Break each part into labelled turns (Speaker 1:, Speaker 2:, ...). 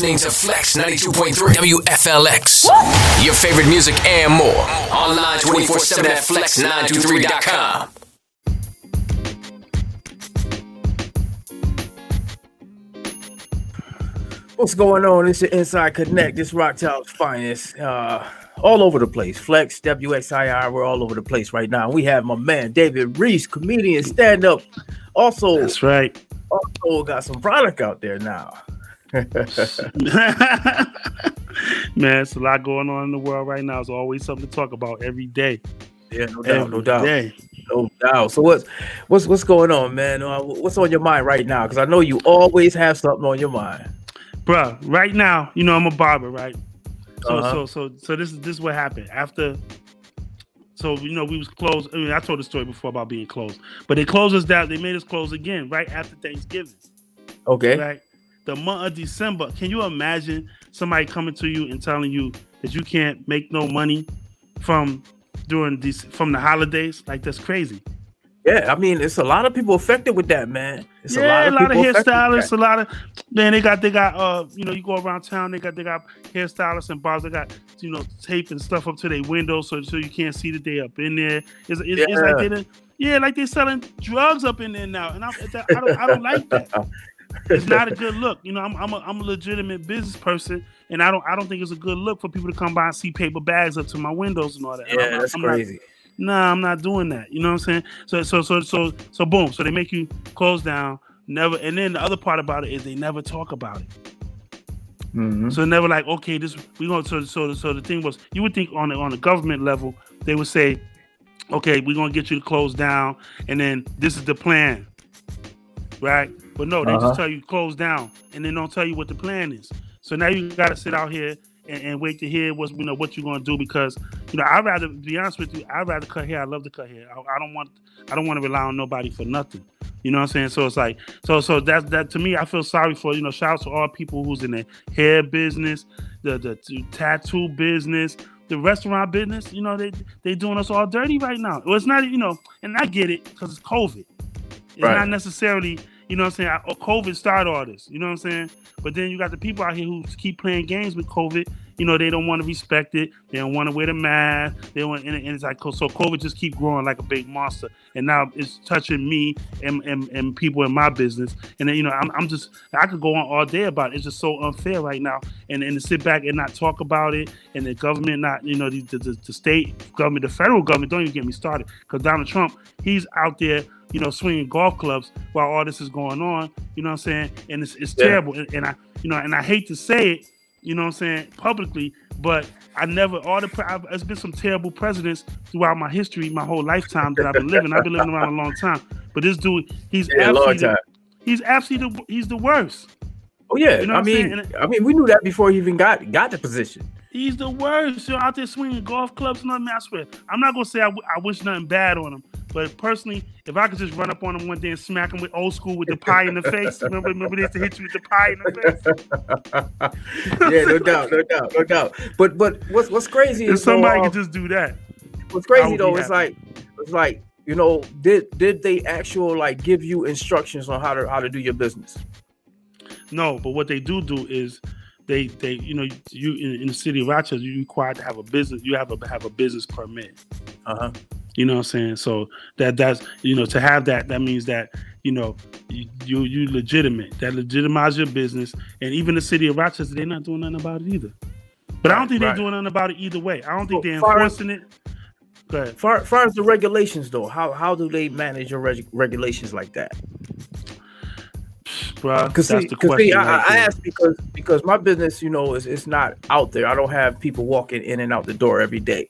Speaker 1: listening to Flex 92.3 WFLX. Your favorite music and more. Online 24 7 at flex923.com.
Speaker 2: What's going on? It's your Inside Connect. This Rock Town's finest. Uh, all over the place. Flex, WXIR, we're all over the place right now. We have my man David Reese, comedian, stand up. Also,
Speaker 3: that's right.
Speaker 2: Also got some product out there now.
Speaker 3: man, it's a lot going on in the world right now. There's always something to talk about every day.
Speaker 2: Yeah, no doubt, every no doubt. Day. No doubt. So what's what's what's going on, man? Uh, what's on your mind right now? Because I know you always have something on your mind.
Speaker 3: Bruh, right now, you know I'm a barber, right? So uh-huh. so so so this is this is what happened after. So you know we was closed. I mean, I told the story before about being closed, but they closed us down. They made us close again right after Thanksgiving.
Speaker 2: Okay.
Speaker 3: Right. The month of December. Can you imagine somebody coming to you and telling you that you can't make no money from during these from the holidays? Like that's crazy.
Speaker 2: Yeah, I mean, it's a lot of people affected with that, man. It's
Speaker 3: yeah, a lot of, a lot of hairstylists, a lot of man. They got they got uh, you know, you go around town, they got they got hairstylists and bars. They got you know tape and stuff up to their windows so so you can't see that they up in there. It's, it's, yeah. it's like they yeah, like they're selling drugs up in there now, and I, I don't I don't like that. It's not a good look. You know, I'm I'm a, I'm a legitimate business person, and I don't I don't think it's a good look for people to come by and see paper bags up to my windows and all that.
Speaker 2: Yeah, I'm, that's
Speaker 3: I'm
Speaker 2: crazy.
Speaker 3: Not, nah, I'm not doing that. You know what I'm saying? So so so so so boom. So they make you close down. Never. And then the other part about it is they never talk about it. Mm-hmm. So never like, okay, this we going to so so the thing was you would think on the on the government level they would say, okay, we're gonna get you to close down, and then this is the plan, right? But no, they uh-huh. just tell you close down, and then don't tell you what the plan is. So now you got to sit out here and, and, wait to hear what's you know what you're gonna do because you know I'd rather be honest with you I'd rather cut hair. I love to cut hair. I, I don't want I don't want to rely on nobody for nothing. You know what I'm saying? So it's like so so that's that to me I feel sorry for you know shout out to all people who's in the hair business the the, the tattoo business the restaurant business. You know they they doing us all dirty right now. Well it's not you know and I get it because it's COVID. It's right. not necessarily you know what I'm saying? COVID started all this. You know what I'm saying? But then you got the people out here who keep playing games with COVID. You know, they don't want to respect it. They don't want to wear the mask. They want, and it's like so. COVID just keep growing like a big monster, and now it's touching me and and, and people in my business. And then you know, I'm, I'm just I could go on all day about it. It's just so unfair right now, and and to sit back and not talk about it, and the government not, you know, the the, the state government, the federal government, don't even get me started, because Donald Trump, he's out there you know, swinging golf clubs while all this is going on. You know what I'm saying? And it's, it's yeah. terrible. And, and, I, you know, and I hate to say it, you know what I'm saying, publicly, but I never, all the, I've, there's been some terrible presidents throughout my history, my whole lifetime that I've been living. I've been living around a long time. But this dude, he's yeah, absolutely, the, he's absolutely, the, he's the worst.
Speaker 2: Oh yeah, you know I mean, I mean, we knew that before he even got got the position.
Speaker 3: He's the worst. You're out there swinging golf clubs and nothing. I swear, I'm not gonna say I, w- I wish nothing bad on him, but personally, if I could just run up on him one day and smack him with old school with the pie in the face, remember, remember they used to hit you with the pie in
Speaker 2: the face. yeah, no doubt, no doubt, no doubt. But but what's what's crazy
Speaker 3: if is somebody though, could just do that.
Speaker 2: What's crazy though is like it's like you know did did they actual like give you instructions on how to how to do your business?
Speaker 3: No, but what they do do is they they you know you in, in the city of Rochester you required to have a business you have a have a business permit.
Speaker 2: Uh huh.
Speaker 3: You know what I'm saying? So that that's you know to have that that means that you know you you, you legitimate that legitimize your business and even the city of Rochester they're not doing nothing about it either. But I don't think right. they're doing nothing about it either way. I don't think well, they're enforcing as, it. Go ahead.
Speaker 2: Far, far as the regulations though, how how do they manage your reg- regulations like that? Because see, see I, I ask because because my business, you know, is it's not out there. I don't have people walking in and out the door every day.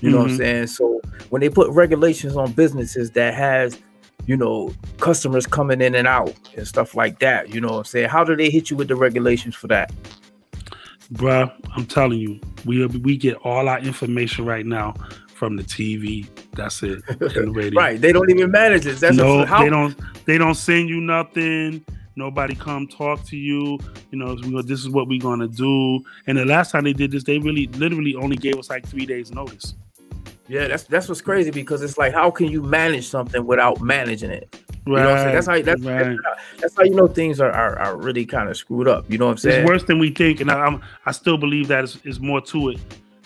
Speaker 2: You know mm-hmm. what I'm mm-hmm. saying? So when they put regulations on businesses that has, you know, customers coming in and out and stuff like that, you know what I'm saying? How do they hit you with the regulations for that?
Speaker 3: Bruh, I'm telling you, we we get all our information right now from the TV. That's it.
Speaker 2: the right. They don't even manage it. That's
Speaker 3: no, how- they don't they don't send you nothing. Nobody come talk to you. You know, this is what we're gonna do. And the last time they did this, they really literally only gave us like three days notice.
Speaker 2: Yeah, that's that's what's crazy because it's like, how can you manage something without managing it? You know what I'm saying? That's how that's, right. that's, how you know things are, are, are really kind of screwed up. You know what I'm saying?
Speaker 3: It's worse than we think, and I, am I still believe that is, is more to it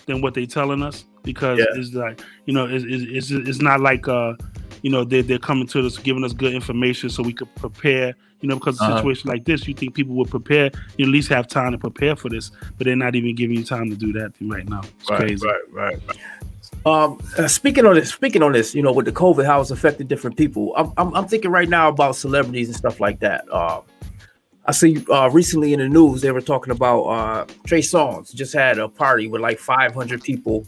Speaker 3: than what they're telling us because yeah. it's like you know it's, it's, it's not like uh you know they're, they're coming to us giving us good information so we could prepare you know because a uh-huh. situation like this you think people would prepare you at least have time to prepare for this but they're not even giving you time to do that right now it's
Speaker 2: right,
Speaker 3: crazy
Speaker 2: right right right um, uh, speaking on this, speaking on this, you know, with the COVID, how it's affected different people. I'm, I'm, I'm thinking right now about celebrities and stuff like that. Uh, I see uh, recently in the news they were talking about uh, Trey Songz just had a party with like 500 people,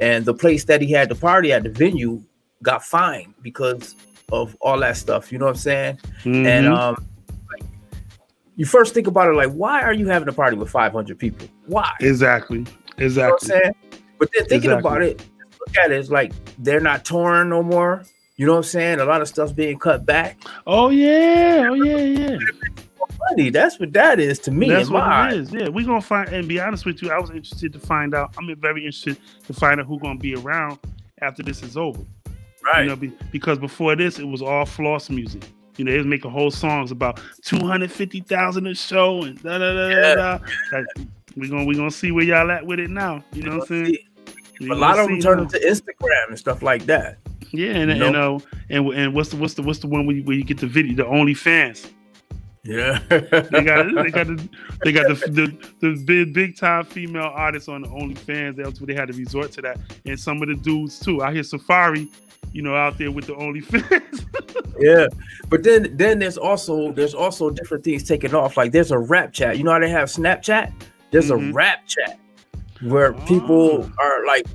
Speaker 2: and the place that he had the party at, the venue, got fined because of all that stuff. You know what I'm saying? Mm-hmm. And um, like, you first think about it like, why are you having a party with 500 people? Why?
Speaker 3: Exactly. Exactly.
Speaker 2: You know but then thinking exactly. about it, look at it, it's like they're not touring no more. You know what I'm saying? A lot of stuff's being cut back.
Speaker 3: Oh yeah, oh yeah, yeah.
Speaker 2: Money. That's what that is to me.
Speaker 3: That's what it is. Yeah, we're gonna find. And be honest with you, I was interested to find out. I'm very interested to find out who's gonna be around after this is over.
Speaker 2: Right.
Speaker 3: You know, be, because before this, it was all floss music. You know, they was making whole songs about two hundred fifty thousand a show and da da da yeah. da. Like, we gonna we gonna see where y'all at with it now. You know what I'm saying?
Speaker 2: a lot of them turn into Instagram and stuff like that.
Speaker 3: Yeah, and you know? and, uh, and and what's the what's the what's the one where you, where you get the video, the OnlyFans.
Speaker 2: Yeah,
Speaker 3: they got they got the they got the the, the big big time female artists on the OnlyFans. That's where they had to resort to that, and some of the dudes too. I hear Safaree, you know, out there with the OnlyFans.
Speaker 2: yeah, but then then there's also there's also different things taking off. Like there's a rap chat. You know how they have Snapchat? There's mm-hmm. a rap chat where oh. people are like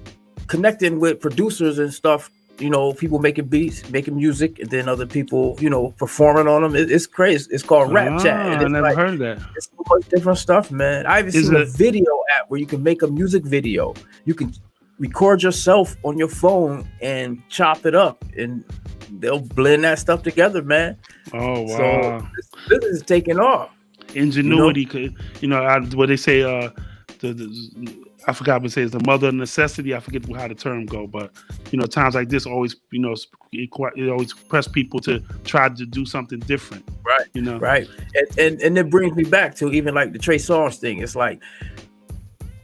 Speaker 2: connecting with producers and stuff. You know, people making beats, making music, and then other people, you know, performing on them. It, it's crazy. It's called Rap oh, Chat.
Speaker 3: I never like, heard that.
Speaker 2: It's so much different stuff, man. I even seen it... a video app where you can make a music video. You can record yourself on your phone and chop it up, and they'll blend that stuff together, man.
Speaker 3: Oh wow!
Speaker 2: So this, this is taking off.
Speaker 3: Ingenuity, you know, you know what they say. Uh, the, the I forgot what say says the mother of necessity. I forget how the term go, but you know, times like this always, you know, it, it always press people to try to do something different.
Speaker 2: Right.
Speaker 3: You know.
Speaker 2: Right. And and, and it brings me back to even like the Trey Songz thing. It's like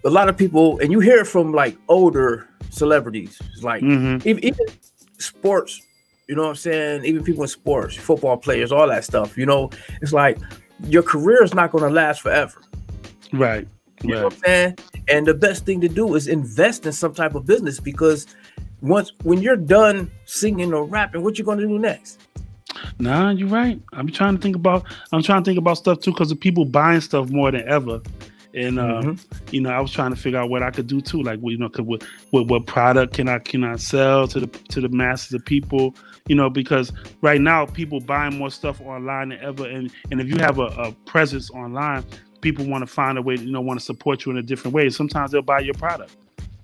Speaker 2: a lot of people, and you hear from like older celebrities. It's like mm-hmm. even, even sports. You know what I'm saying? Even people in sports, football players, all that stuff. You know, it's like your career is not going to last forever.
Speaker 3: Right.
Speaker 2: You know what I'm saying? And the best thing to do is invest in some type of business because once when you're done singing or rapping, what you gonna do next?
Speaker 3: Nah, you're right. I'm trying to think about I'm trying to think about stuff too because the people buying stuff more than ever. And uh, mm-hmm. you know, I was trying to figure out what I could do too. Like, you know, could, what, what what product can I can I sell to the to the masses of people? You know, because right now people buying more stuff online than ever. And and if you have a, a presence online, people want to find a way, you know, want to support you in a different way. Sometimes they'll buy your product.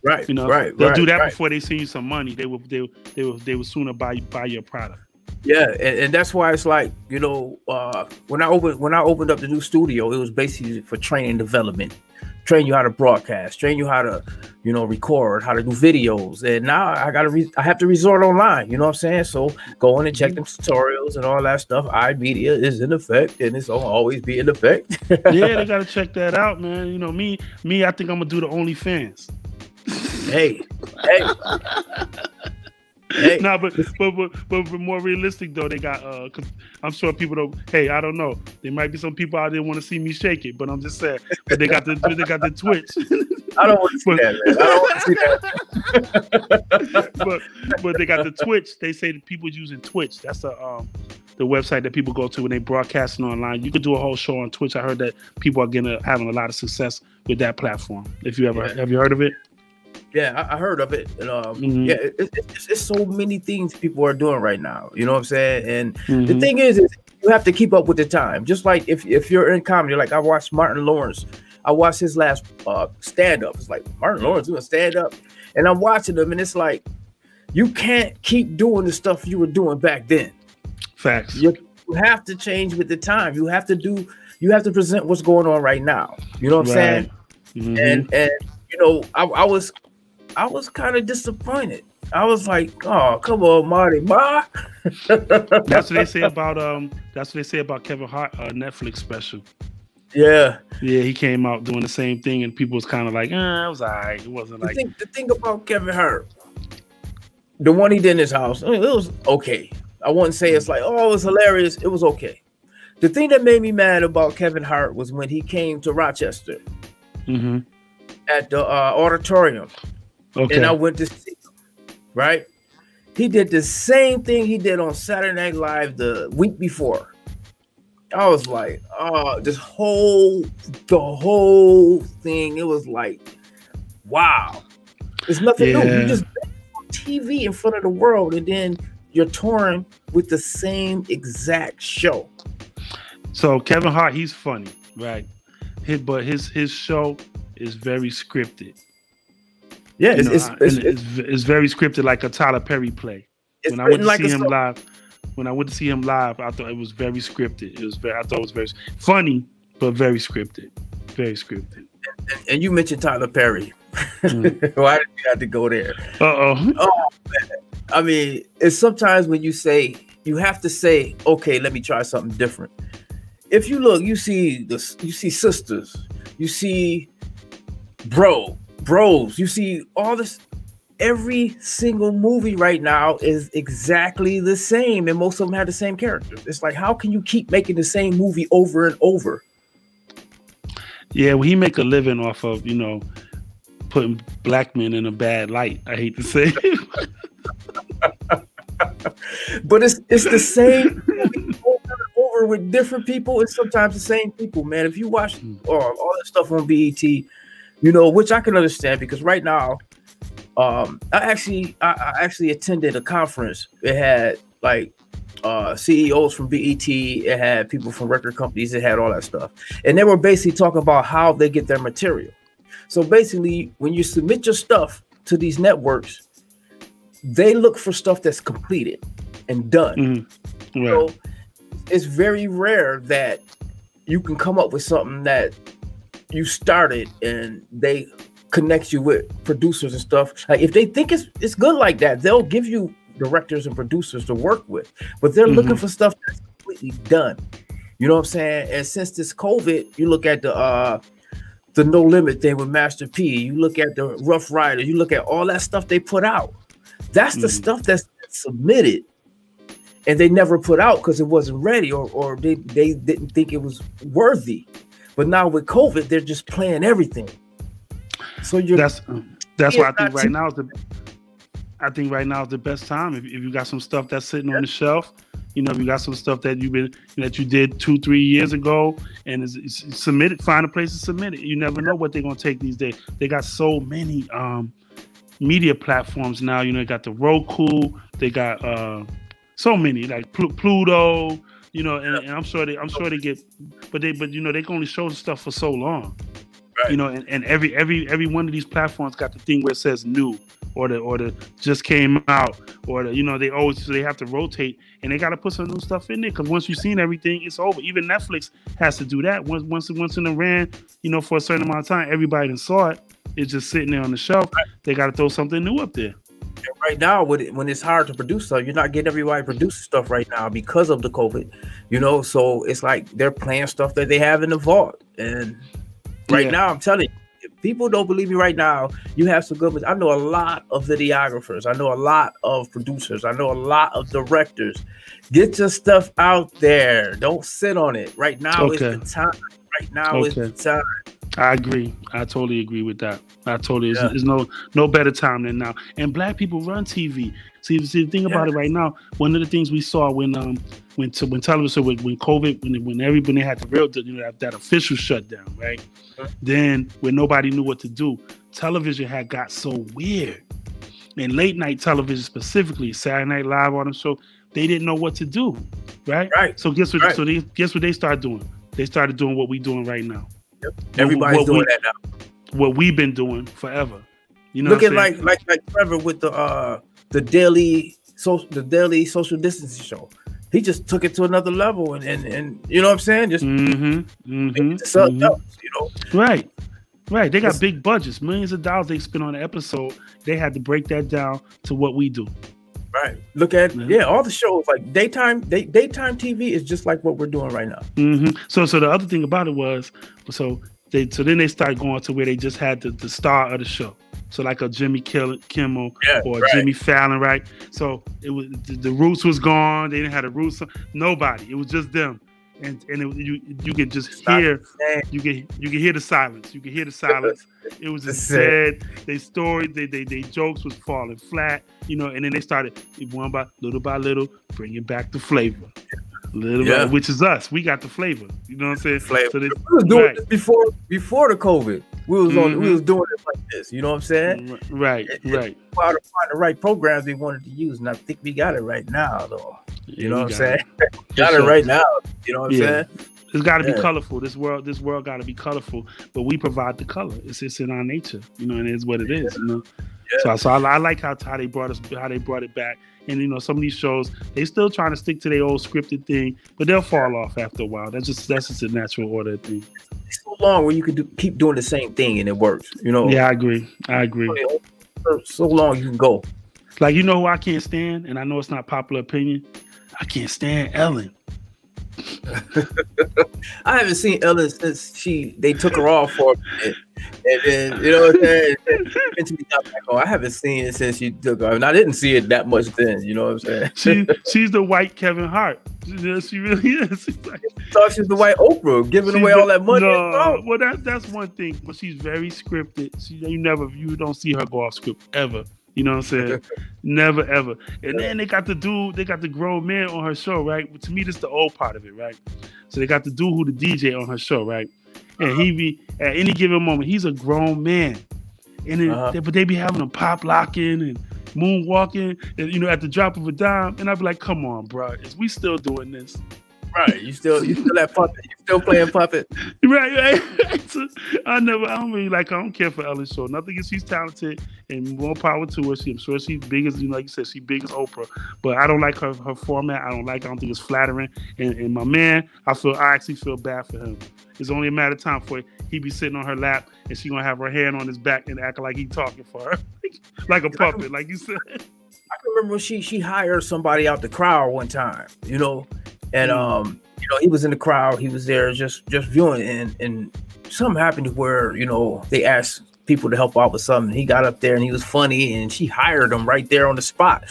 Speaker 2: Right.
Speaker 3: You know,
Speaker 2: right.
Speaker 3: They'll
Speaker 2: right,
Speaker 3: do that
Speaker 2: right.
Speaker 3: before they send you some money. They will they they will they will sooner buy buy your product.
Speaker 2: Yeah, and, and that's why it's like, you know, uh when I opened when I opened up the new studio, it was basically for training development train you how to broadcast, train you how to, you know, record, how to do videos. And now I gotta re- I have to resort online, you know what I'm saying? So go in and check mm-hmm. them tutorials and all that stuff. iMedia is in effect and it's gonna always be in effect.
Speaker 3: yeah, they gotta check that out, man. You know, me, me, I think I'm gonna do the OnlyFans.
Speaker 2: hey, hey.
Speaker 3: Hey. nah, but, but but but more realistic though, they got uh, I'm sure people don't. Hey, I don't know. There might be some people out there want to see me shake it, but I'm just saying. But they got the they got the Twitch.
Speaker 2: I don't want to see that, man. I don't want to see that.
Speaker 3: but but they got the Twitch. They say that people using Twitch. That's the um the website that people go to when they broadcasting online. You could do a whole show on Twitch. I heard that people are getting having a lot of success with that platform. If you ever yeah. have you heard of it?
Speaker 2: Yeah, I, I heard of it. And, um, mm-hmm. Yeah, it, it, it's, it's, so many things people are doing right now. You know what I'm saying? And mm-hmm. the thing is, is you have to keep up with the time. Just like if, if you're in comedy, like I watched Martin Lawrence. I watched his last uh, stand up. It's like Martin Lawrence doing stand up, and I'm watching them, and it's like you can't keep doing the stuff you were doing back then.
Speaker 3: Facts.
Speaker 2: You, you have to change with the time. You have to do. You have to present what's going on right now. You know what I'm right. saying? Mm-hmm. And and you know, I, I was I was kind of disappointed. I was like, oh, come on, Marty, ma.
Speaker 3: that's what they say about um. That's what they say about Kevin Hart uh, Netflix special.
Speaker 2: Yeah,
Speaker 3: yeah, he came out doing the same thing, and people was kind of like, eh, it was alright. It wasn't
Speaker 2: the
Speaker 3: like
Speaker 2: thing, the thing about Kevin Hart, the one he did in his house, I mean, it was okay. I wouldn't say it's like, oh, it was hilarious. It was okay. The thing that made me mad about Kevin Hart was when he came to Rochester
Speaker 3: mm-hmm.
Speaker 2: at the uh, auditorium,
Speaker 3: okay.
Speaker 2: and I went to see him. Right, he did the same thing he did on Saturday Night Live the week before. I was like, oh, this whole the whole thing. It was like, wow, it's nothing
Speaker 3: Yeah.
Speaker 2: new. You just on TV in front of the world, and then you're touring with the same exact show.
Speaker 3: So Kevin Hart, he's funny, right? His, but his his show is very scripted.
Speaker 2: Yeah, it's
Speaker 3: know,
Speaker 2: it's,
Speaker 3: and
Speaker 2: it's,
Speaker 3: it's, it's very scripted, like a Tyler Perry play. when I went to
Speaker 2: like
Speaker 3: see him live, when I went to see him live, I thought it was very scripted. It was very, I thought it was very funny, but very scripted, very scripted.
Speaker 2: And you mentioned Tyler Perry.
Speaker 3: Mm.
Speaker 2: Why did you have to go there?
Speaker 3: Uh oh.
Speaker 2: I mean, it's sometimes when you say you have to say, okay, let me try something different. If you look, you see the you see sisters, you see bro, bros, you see all this. Every single movie right now is exactly the same, and most of them have the same characters. It's like, how can you keep making the same movie over and over?
Speaker 3: Yeah, well, he make a living off of you know putting black men in a bad light. I hate to say. it.
Speaker 2: But it's it's the same over and over with different people and sometimes the same people, man. If you watch uh, all that stuff on BET, you know, which I can understand because right now, um, I actually I, I actually attended a conference. It had like uh CEOs from BET, it had people from record companies, it had all that stuff. And they were basically talking about how they get their material. So basically, when you submit your stuff to these networks, they look for stuff that's completed and done.
Speaker 3: Mhm. Right.
Speaker 2: So it's very rare that you can come up with something that you started and they connect you with producers and stuff. Like if they think it's it's good like that, they'll give you directors and producers to work with. But they're looking
Speaker 3: Mhm.
Speaker 2: for stuff that's completely done. You know what I'm saying? And since this COVID, you look at the uh the no limit thing with Master P, you look at the Ruff Ryder, you look at all that stuff they put out. That's the
Speaker 3: Mhm.
Speaker 2: stuff that's submitted and they never put out because it wasn't ready or, or they, they didn't think it was worthy. But now with COVID, they're just playing everything. So you're
Speaker 3: that's that's
Speaker 2: Yeah,
Speaker 3: why I think right
Speaker 2: too-
Speaker 3: now is the I think right now is the best time if, if you got some stuff that's sitting on the shelf. You know, if you got some stuff that you've been that you did two, three years ago, and is it's submitted. Find a place to submit it. You never know what they're gonna take these days. They got so many um, media platforms now. You know, they got the Roku. They got uh, so many like Pl- Pluto. You know, and, and I'm sure they I'm sure they get, but they but you know they can only show the stuff for so long Right. you know, and, and every every every one of these platforms got the thing where it says new or the or the just came out or the you know they always so they have to rotate and they got to put some new stuff in there because once you've seen everything, it's over. Even Netflix has to do that. Once once once in the ran, you know, for a certain amount of time, everybody done saw it. It's just sitting there on the shelf. They got to throw something new up there.
Speaker 2: Right now with it, when it's hard to produce stuff, you're not getting everybody producing stuff right now because of the COVID. You know, so it's like they're playing stuff that they have in the vault. And right
Speaker 3: Yeah.
Speaker 2: now, I'm telling you, if people don't believe me right now, you have some good. I know a lot of videographers. I know a lot of producers. I know a lot of directors. Get your stuff out there. Don't sit on it. Right now
Speaker 3: Okay.
Speaker 2: is the time. Right now is the time.
Speaker 3: I agree. I totally agree with that. I totally.
Speaker 2: Yeah.
Speaker 3: There's, no no better time than now. And black people run TV. See, see the thing about it right now. One of the things we saw when um when to, when television when, when COVID when when everybody had the real you know that, that official shutdown right. Then when nobody knew what to do, television had got so weird. And late night television specifically, Saturday Night Live on the show, they didn't know what to do, right?
Speaker 2: Right.
Speaker 3: So guess what?
Speaker 2: Right.
Speaker 3: So they guess what they started doing? They started doing what we doing right now.
Speaker 2: Yep. Everybody's
Speaker 3: what
Speaker 2: doing
Speaker 3: we-
Speaker 2: that now.
Speaker 3: what we've been doing forever. You know,
Speaker 2: Look
Speaker 3: what
Speaker 2: at
Speaker 3: I'm saying?
Speaker 2: like like like Trevor with the uh the daily so the daily social distancing show. He just took it to another level and and, and you know what I'm saying? Just
Speaker 3: Mhm, mhm,
Speaker 2: it something
Speaker 3: mhm.
Speaker 2: else, you know.
Speaker 3: right. Right, they got it's, big budgets, millions of dollars they spend on an episode. They had to break that down to what we do.
Speaker 2: Right. Look at mm-hmm. yeah, all the shows like daytime. Day, daytime TV is just like what we're doing right now.
Speaker 3: Mm-hmm. So, so the other thing about it was, so they, so then they started going to where they just had the, the star of the show. So like a Jimmy Kimmel yeah, or right. Jimmy Fallon, right? So it was the, the, roots was gone. They didn't have the roots. Nobody. It was just them and and it, you you can just hear you can you can hear the silence. You can hear the silence. It was just sad. They story, they, they they jokes was falling flat, you know. And then they started one by little by little bringing back the flavor. Little yeah. by, which is us. We got the flavor. You know what I'm saying?
Speaker 2: Flavor. So they, we was doing right. this before before the COVID. We was on. Mm-hmm. We was doing it like this. You know what I'm saying?
Speaker 3: Right. right.
Speaker 2: How to find the right programs we wanted to use, and I think we got it right now, though. You yeah, know what I'm saying? got it right now. You know what I'm yeah. saying?
Speaker 3: It's got to be colorful. This world, this world got to be colorful. But we provide the color. It's just in our nature, you know, and it's what it is, you know. Yeah. So, so I, I, like how, how they brought us, how they brought it back. And you know, some of these shows, they still trying to stick to their old scripted thing, but they'll fall off after a while. That's just that's just a natural order thing.
Speaker 2: It's so long where you could do, keep doing the same thing and it works. You know.
Speaker 3: Yeah, I agree. I agree.
Speaker 2: So long you can go.
Speaker 3: Like you know who I can't stand, and I know it's not popular opinion. I can't stand Ellen.
Speaker 2: I haven't seen Ellen since she they took her off for a minute. And then you know what I'm saying? Eventually got back on. I haven't seen it since she took off. And I didn't see it that much then, you know what I'm saying?
Speaker 3: she she's the white Kevin Hart. She really is.
Speaker 2: She's like, thought she's the white Oprah, giving away all that money. No,
Speaker 3: well that that's one thing, but she's very scripted. She you never you don't see her go off script ever. You know what I'm saying? Never ever. And then they got the dude, they got the grown man on her show, right? But to me, this is the old part of it, right? So they got the dude who the DJ on her show, right? And he be at any given moment, he's a grown man. And then, uh-huh. they, but they be having him pop locking and moonwalking, and you know, at the drop of a dime. And I'd be like, come on, bro, is we still doing this?
Speaker 2: Right. You still you still that puppet. You still playing puppet.
Speaker 3: right, right. I never I don't really like I don't care for Ellen Show. Nothing is she's talented and more power to her. She, I'm sure she's big as you know, like you said, she's big as Oprah. But I don't like her her format. I don't like I don't think it's flattering. And, and my man, I feel I actually feel bad for him. It's only a matter of time for he be sitting on her lap and she gonna have her hand on his back and acting like he talking for her. like a puppet, like you said.
Speaker 2: I can remember when she she hired somebody out the crowd one time, you know, and um, you know, he was in the crowd. He was there just just viewing, and and something happened where you know they asked people to help out with something. He got up there and he was funny, and she hired him right there on the spot.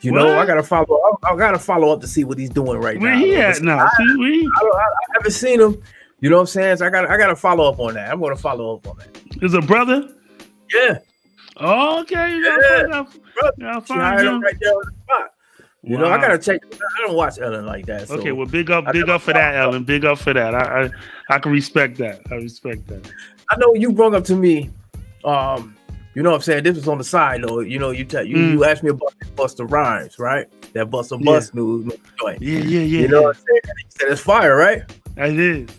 Speaker 2: You what? know, I gotta follow. I, I, gotta follow up to see what he's doing right
Speaker 3: Where
Speaker 2: now.
Speaker 3: Where he at now? I, I,
Speaker 2: I, haven't seen him. You know what I'm saying? So I got I got to follow up on that. I'm to follow up on that.
Speaker 3: Is a brother?
Speaker 2: Yeah.
Speaker 3: Oh, okay. You yeah. Find out,
Speaker 2: brother. Find she hired him right there on the spot. You wow. know, I gotta check. I don't watch Ellen like that. So
Speaker 3: okay, well, big up, big up for that, Ellen. Big up for that. I, I, I can respect that. I respect that.
Speaker 2: I know you brought up to me. Um, you know what I'm saying? This was on the side though. You know, you tell you, mm. you asked me about Busta Rhymes, right? That Busta yeah. Bus news
Speaker 3: joint. Yeah, yeah, yeah.
Speaker 2: You know what I'm saying? He said it's fire, right?
Speaker 3: I did.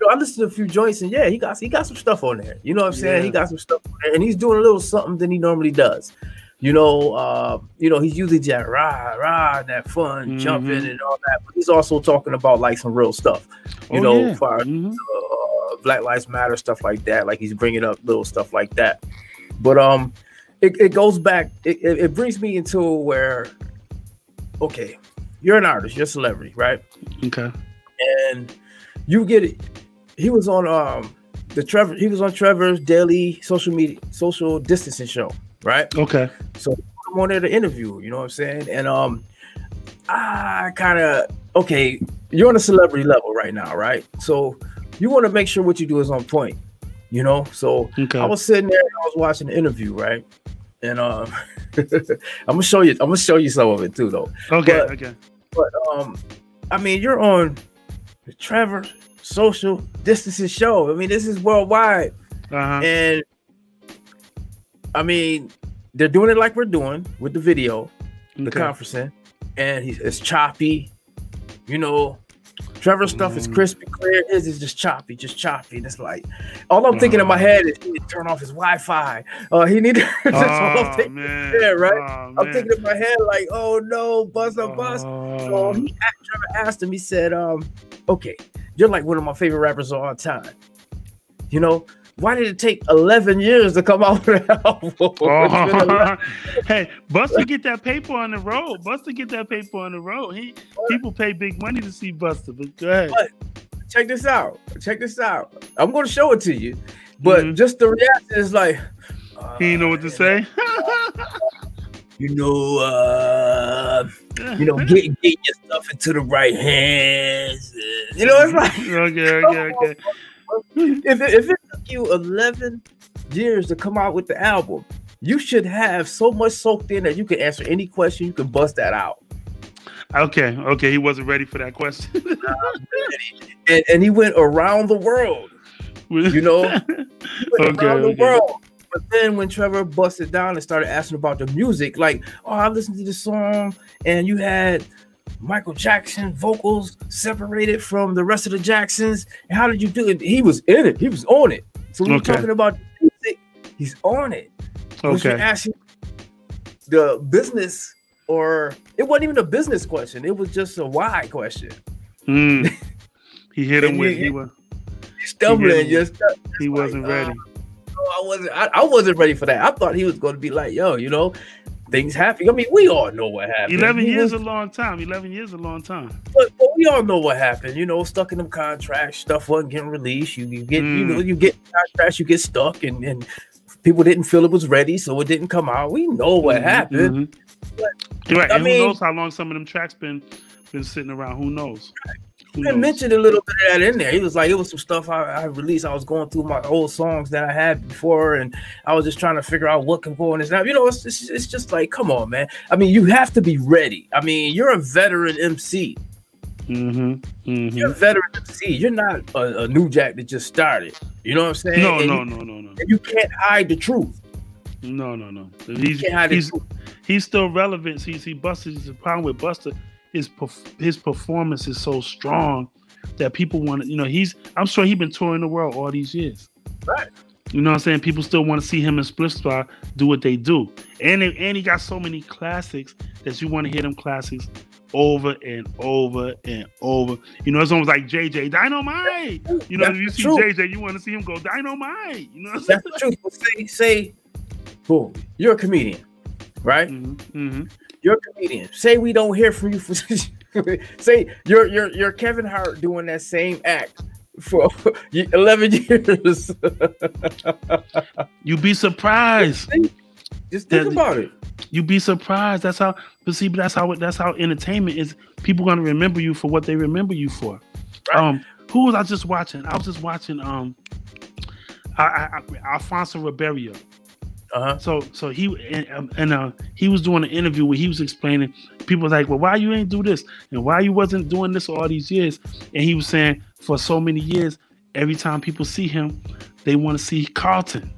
Speaker 2: You know, I listened to a few joints and yeah, he got he got some stuff on there. You know what I'm saying? Yeah. He got some stuff and he's doing a little something than he normally does you know, uh, you know, he's usually just rah rah that fun mm-hmm. jumping and all that, but he's also talking about like some real stuff, you oh, know, yeah. for mm-hmm. uh, Black Lives Matter stuff like that. Like he's bringing up little stuff like that. But um, it, it goes back. It, it, it brings me into where, okay, you're an artist, you're a celebrity, right?
Speaker 3: Okay,
Speaker 2: and you get it. He was on um the Trevor. He was on Trevor's daily social media social distancing show right?
Speaker 3: Okay.
Speaker 2: So I'm on there to interview, you know what I'm saying? And um I kind of okay, you're on a celebrity level right now, right? So you want to make sure what you do is on point, you know? So okay. I was sitting there I was watching the interview, right? And um I'm gonna show you I'm gonna show you some of it too though.
Speaker 3: Okay, but, okay.
Speaker 2: But um I mean you're on the Trevor social distancing show. I mean, this is worldwide. Uh-huh. And I mean, they're doing it like we're doing with the video, okay. the conferencing, and he's it's choppy. You know, Trevor's stuff is mm. crispy clear. His is just choppy, just choppy. And it's like all I'm thinking in my head is he need to turn off his Wi-Fi. Uh, he need to. that's oh, all I'm thinking. Man. Yeah, right. Oh, I'm thinking in my head like, oh no, Busta Bus. Oh. So he Trevor asked him. He said, um, okay, you're like one of my favorite rappers of all time. You know, why did it take 11 years to come out with an album?
Speaker 3: Oh. hey, Busta get that paper on the road. Busta get that paper on the road. He people pay big money to see Busta, But go ahead. But
Speaker 2: check this out. Check this out. I'm going to show it to you, but mm-hmm. just the reaction is like
Speaker 3: uh, he know what to say.
Speaker 2: you know, uh, you know, get get your stuff into the right hands. You know, it's like
Speaker 3: okay, okay, okay.
Speaker 2: If it, if it took you eleven years to come out with the album, you should have so much soaked in that you can answer any question. You can bust that out.
Speaker 3: Okay, okay, he wasn't ready for that question.
Speaker 2: and, and he went around the world. You know, okay, around the okay. world. But then when Trevor busted down and started asking about the music, like, oh, I listened to this song and you had Michael Jackson vocals separated from the rest of the Jacksons. And how did you do it? He was in it. He was on it. So when okay. talking about music, he's on it.
Speaker 3: Okay.
Speaker 2: Asking the business, or it wasn't even a business question. It was just a why question.
Speaker 3: Mm. He hit him with he was
Speaker 2: stumbling. He,
Speaker 3: just he wasn't like, ready. Uh,
Speaker 2: I wasn't. I, I, wasn't ready for that. I thought he was going to be like, "Yo, you know, things happen." I mean, we all know what happened.
Speaker 3: Eleven years was, a long time. Eleven years a long time.
Speaker 2: But, but, we all know what happened. You know, stuck in them contracts. Stuff wasn't getting released. You, you get, mm. you know, you get contracts. You get stuck, and and people didn't feel it was ready, so it didn't come out. We know what mm-hmm, happened. Mm-hmm.
Speaker 3: But, right. I and mean, who knows how long some of them tracks been been sitting around? Who knows?
Speaker 2: He mentioned a little bit of that in there. He was like, it was some stuff I, I, released. I was going through my old songs that I had before, and I was just trying to figure out what can go in this now. You know, it's, it's, it's just like, come on, man. I mean, you have to be ready. I mean, you're a veteran MC.
Speaker 3: Mm-hmm.
Speaker 2: Mm-hmm. You're a veteran MC. You're not a, a, new jack that just started. You know what I'm saying?
Speaker 3: No, and no, you, no, no, no.
Speaker 2: you can't hide the truth.
Speaker 3: No, no, no. He's, he's, he's still relevant. See, see, Busta's the problem with Busta his his performance is so strong that people want to, you know, he's I'm sure he's been touring the world all these years.
Speaker 2: Right.
Speaker 3: You know what I'm saying? People still want to see him in Split Squad do what they do. And they, and he got so many classics that you want to hear them classics over and over and over. You know, it's almost like JJ Dynamite. You know, That's if you see truth. JJ, you want to see him go Dynamite. You know, That's
Speaker 2: the truth. Say, say, boom, you're a comedian, right?
Speaker 3: Mm-hmm. Mm-hmm.
Speaker 2: You're a comedian. Say we don't hear from you for say you're you're you're Kevin Hart doing that same act for 11 years.
Speaker 3: You'd be surprised.
Speaker 2: Just think, about it.
Speaker 3: You'd be surprised. That's how. But see, that's how. That's how entertainment is. People gonna remember you for what they remember you for. Right. Um, who was I just watching? I was just watching. Um, I, I, Alfonso Ribeiro.
Speaker 2: Uh-huh.
Speaker 3: So so he and, um, and uh, he was doing an interview where he was explaining. People was like, "Well, why you ain't do this and why you wasn't doing this all these years?" And he was saying, for so many years, every time people see him, they want to see Carlton,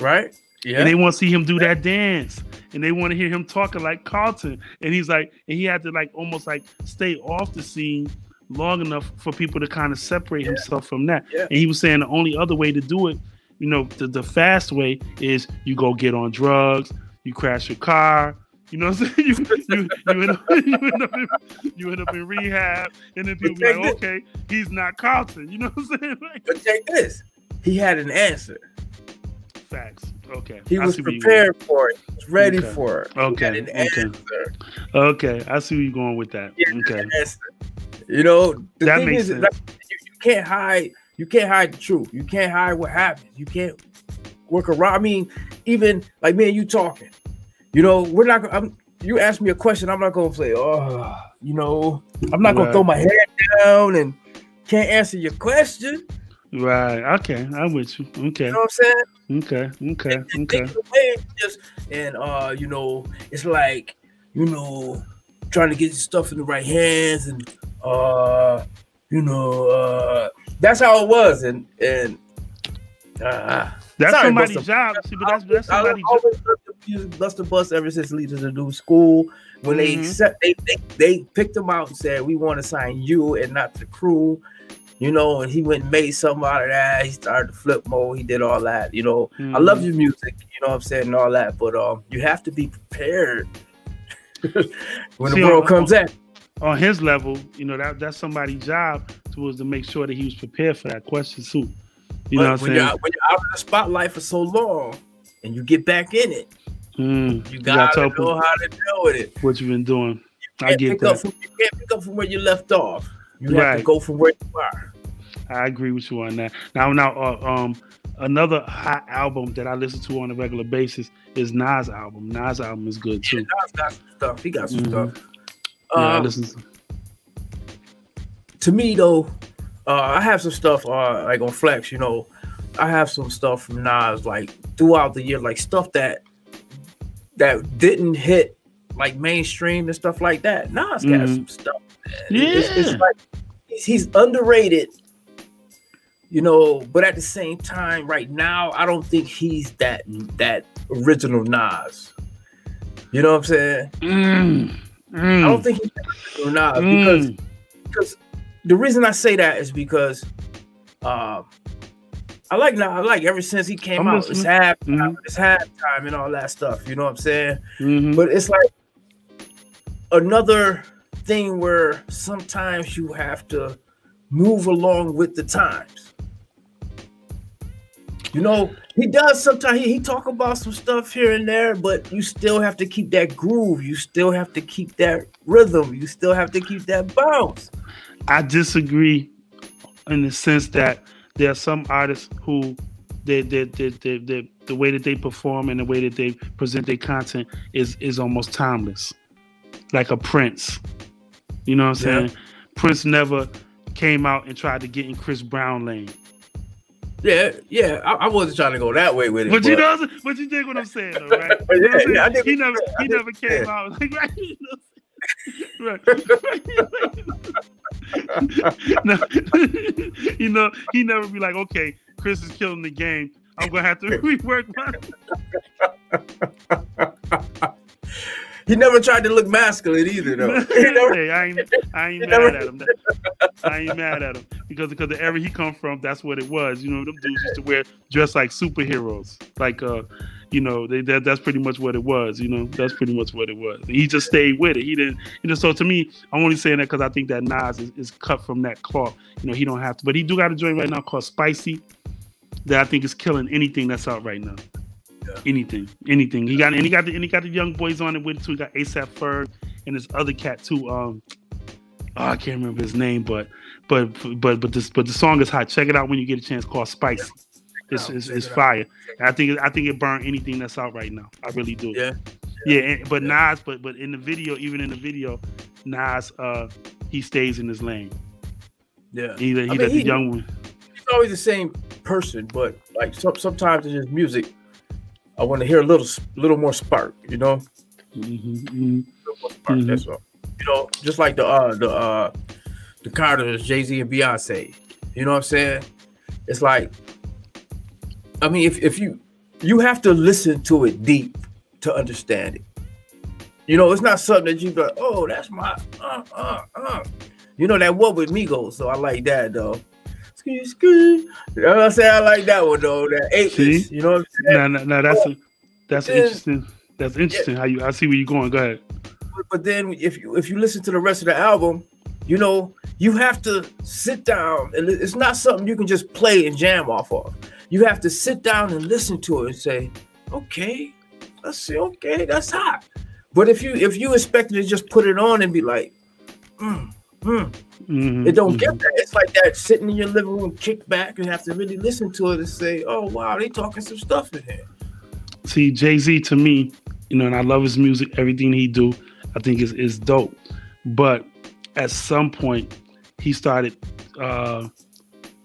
Speaker 2: right? Yeah,
Speaker 3: and they want to see him do that dance, and they want to hear him talking like Carlton. And he's like, and he had to like almost like stay off the scene long enough for people to kind of separate yeah. himself from that.
Speaker 2: Yeah.
Speaker 3: And he was saying the only other way to do it you know, the, the fast way is you go get on drugs, you crash your car, you know what I'm saying? You, you, you, end, up, you, end, up in, you end up in rehab, and then people be like, okay, he's not Carlton. You know what I'm saying? Like,
Speaker 2: but take this. He had an answer.
Speaker 3: Facts. Okay.
Speaker 2: He was prepared for it. He was ready okay. for it.
Speaker 3: Okay. okay. Answer. Okay. I see where you're going with that. okay.
Speaker 2: You know, the that thing is, like, you, you can't hide – you can't hide the truth. You can't hide what happened. You can't work around. I mean, even like me and you talking. You know, we're not. I'm. You ask me a question. I'm not gonna say, oh, you know, I'm not gonna throw my head down and can't answer your question.
Speaker 3: Right. Okay. I'm with you. Okay.
Speaker 2: You know what I'm
Speaker 3: saying? Okay. Okay. And, okay.
Speaker 2: Just and uh, you know, it's like you know, trying to get your stuff in the right hands and uh, you know, uh, that's how it was, and and uh,
Speaker 3: that's sorry, somebody's Busta. job. See, but that's, that's somebody's I always
Speaker 2: job. Busta Bus ever since leaders to do school. When mm-hmm. they set, they, they they picked him out and said, "We want to sign you and not the crew." You know, and he went and made something out of that. He started to flip mode. He did all that. You know, mm-hmm. I love mm-hmm. your music. You know what I'm saying, and all that. But um, you have to be prepared when See, the world on, comes at.
Speaker 3: On his level, you know that that's somebody's job to was to make sure that he was prepared for that question too. You but know what
Speaker 2: when,
Speaker 3: I'm
Speaker 2: you're, when you're out in the spotlight for so long and you get back in it, mm, you, gotta, you gotta know how to deal with it.
Speaker 3: What you've been doing. I get
Speaker 2: that. From, you can't pick up from where you left off. You right. have to go from where you are.
Speaker 3: I agree with you on that. Now, now, uh, um, another hot album that I listen to on a regular basis is Nas album. Nas album is good too.
Speaker 2: Yeah, Nas got some stuff. He got some mm-hmm. stuff.
Speaker 3: Yeah, um, listen
Speaker 2: to. me though, uh, I have some stuff uh, like on Flex. You know, I have some stuff from Nas like throughout the year, like stuff that that didn't hit like mainstream and stuff like that. Nas got mm-hmm. some stuff.
Speaker 3: Yeah, it's, it's like
Speaker 2: he's, he's underrated you know but at the same time right now i don't think he's that that original nas you know what i'm saying
Speaker 3: mm,
Speaker 2: mm, i don't think he's original nas mm. because because the reason i say that is because uh, I like now. I like ever since he came I'm out. Listening. It's halftime. Mm-hmm. It's halftime and all that stuff. You know what I'm saying?
Speaker 3: Mm-hmm.
Speaker 2: But it's like another thing where sometimes you have to move along with the times. You know, he does sometimes he, he talk about some stuff here and there, but you still have to keep that groove. You still have to keep that rhythm. You still have to keep that bounce.
Speaker 3: I disagree in the sense that there are some artists who they, they, they, they, they, the way that they perform and the way that they present their content is is almost timeless, like a Prince. You know what I'm yeah. saying? Prince never came out and tried to get in Chris Brown lane.
Speaker 2: Yeah, yeah. I, I, wasn't trying to go that way with it.
Speaker 3: But, but you know, but you dig what I'm saying, though, right? You know yeah, yeah, he never, he never came yeah. out like, right? right. no, you know, he never be like, okay, Chris is killing the game. I'm gonna have to rework
Speaker 2: my. He never tried to look masculine either, though.
Speaker 3: Never... hey, I ain't, I ain't mad never... at him. I ain't mad at him because because the area he come from, that's what it was. You know, them dudes used to wear dress like superheroes, like uh, you know, they, that that's pretty much what it was. You know, that's pretty much what it was. He just stayed with it. He didn't, you know. So to me, I'm only saying that because I think that Nas is, is cut from that cloth. You know, he don't have to, but he do got a joint right now called Spicy that I think is killing anything that's out right now. Anything, anything. He got and he got the and he got the young boys on it with too. He got ASAP Ferg and this other cat too. Um, oh, I can't remember his name, but but but but this but the song is hot. Check it out when you get a chance. Called Spicy. It's, it's, it's fire. I think I think it burned anything that's out right now. I really do.
Speaker 2: Yeah.
Speaker 3: Yeah, and, but yeah. Nas, but but in the video, even in the video, Nas, uh, he stays in his lane.
Speaker 2: Yeah.
Speaker 3: He, he, I mean, the he, young one.
Speaker 2: He's always the same person, but like some, sometimes in his music, I want to hear a little, little more spark. You know,
Speaker 3: mm-hmm,
Speaker 2: spark, mm-hmm. That's all. You know, just like the uh the uh the Carters, Jay Z and Beyonce. You know what I'm saying? It's like, I mean, if if you you have to listen to it deep to understand it. You know, it's not something that you go, oh, that's my uh uh uh. You know that what with Migos, so I like that though. You know what I'm saying? I like that one though. That eight. You know what I'm saying?
Speaker 3: No, no, no. That's a, that's then, interesting. That's interesting. Yeah. How you? I see where you're going. Go ahead.
Speaker 2: But then, if you if you listen to the rest of the album, you know you have to sit down, and it's not something you can just play and jam off of. You have to sit down and listen to it and say, okay, let's see, okay, that's hot. But if you if you expect to just put it on and be like, mm, mm, Mm-hmm, it don't mm-hmm. get that. It's like that sitting in your living room, kick back, and have to really listen to it and say, "Oh wow, they talking some stuff in here."
Speaker 3: See, Jay Z to me, you know, and I love his music, everything he do, I think is is dope. But at some point, he started uh,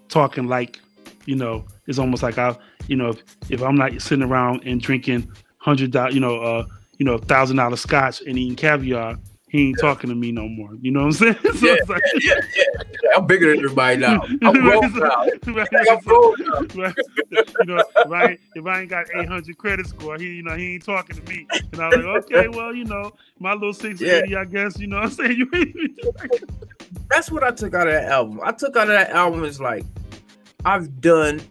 Speaker 3: talking like, you know, it's almost like I, you know, if, if I'm not sitting around and drinking hundred dollars, you know, uh, you know, thousand dollar scotch and eating caviar, he ain't yeah. talking to me no more. You know what I'm saying?
Speaker 2: So yeah, like, yeah, yeah, yeah, I'm bigger than everybody now. I'm grown now. Right, I'm grown now. Right.
Speaker 3: You know, if I, if I ain't got 800 credit score, he, you know, he ain't talking to me. And I'm like, okay, well, you know, my little 680, yeah. I guess, you know what I'm saying? You
Speaker 2: That's what I took out of that album. I took out of that album is like, I've done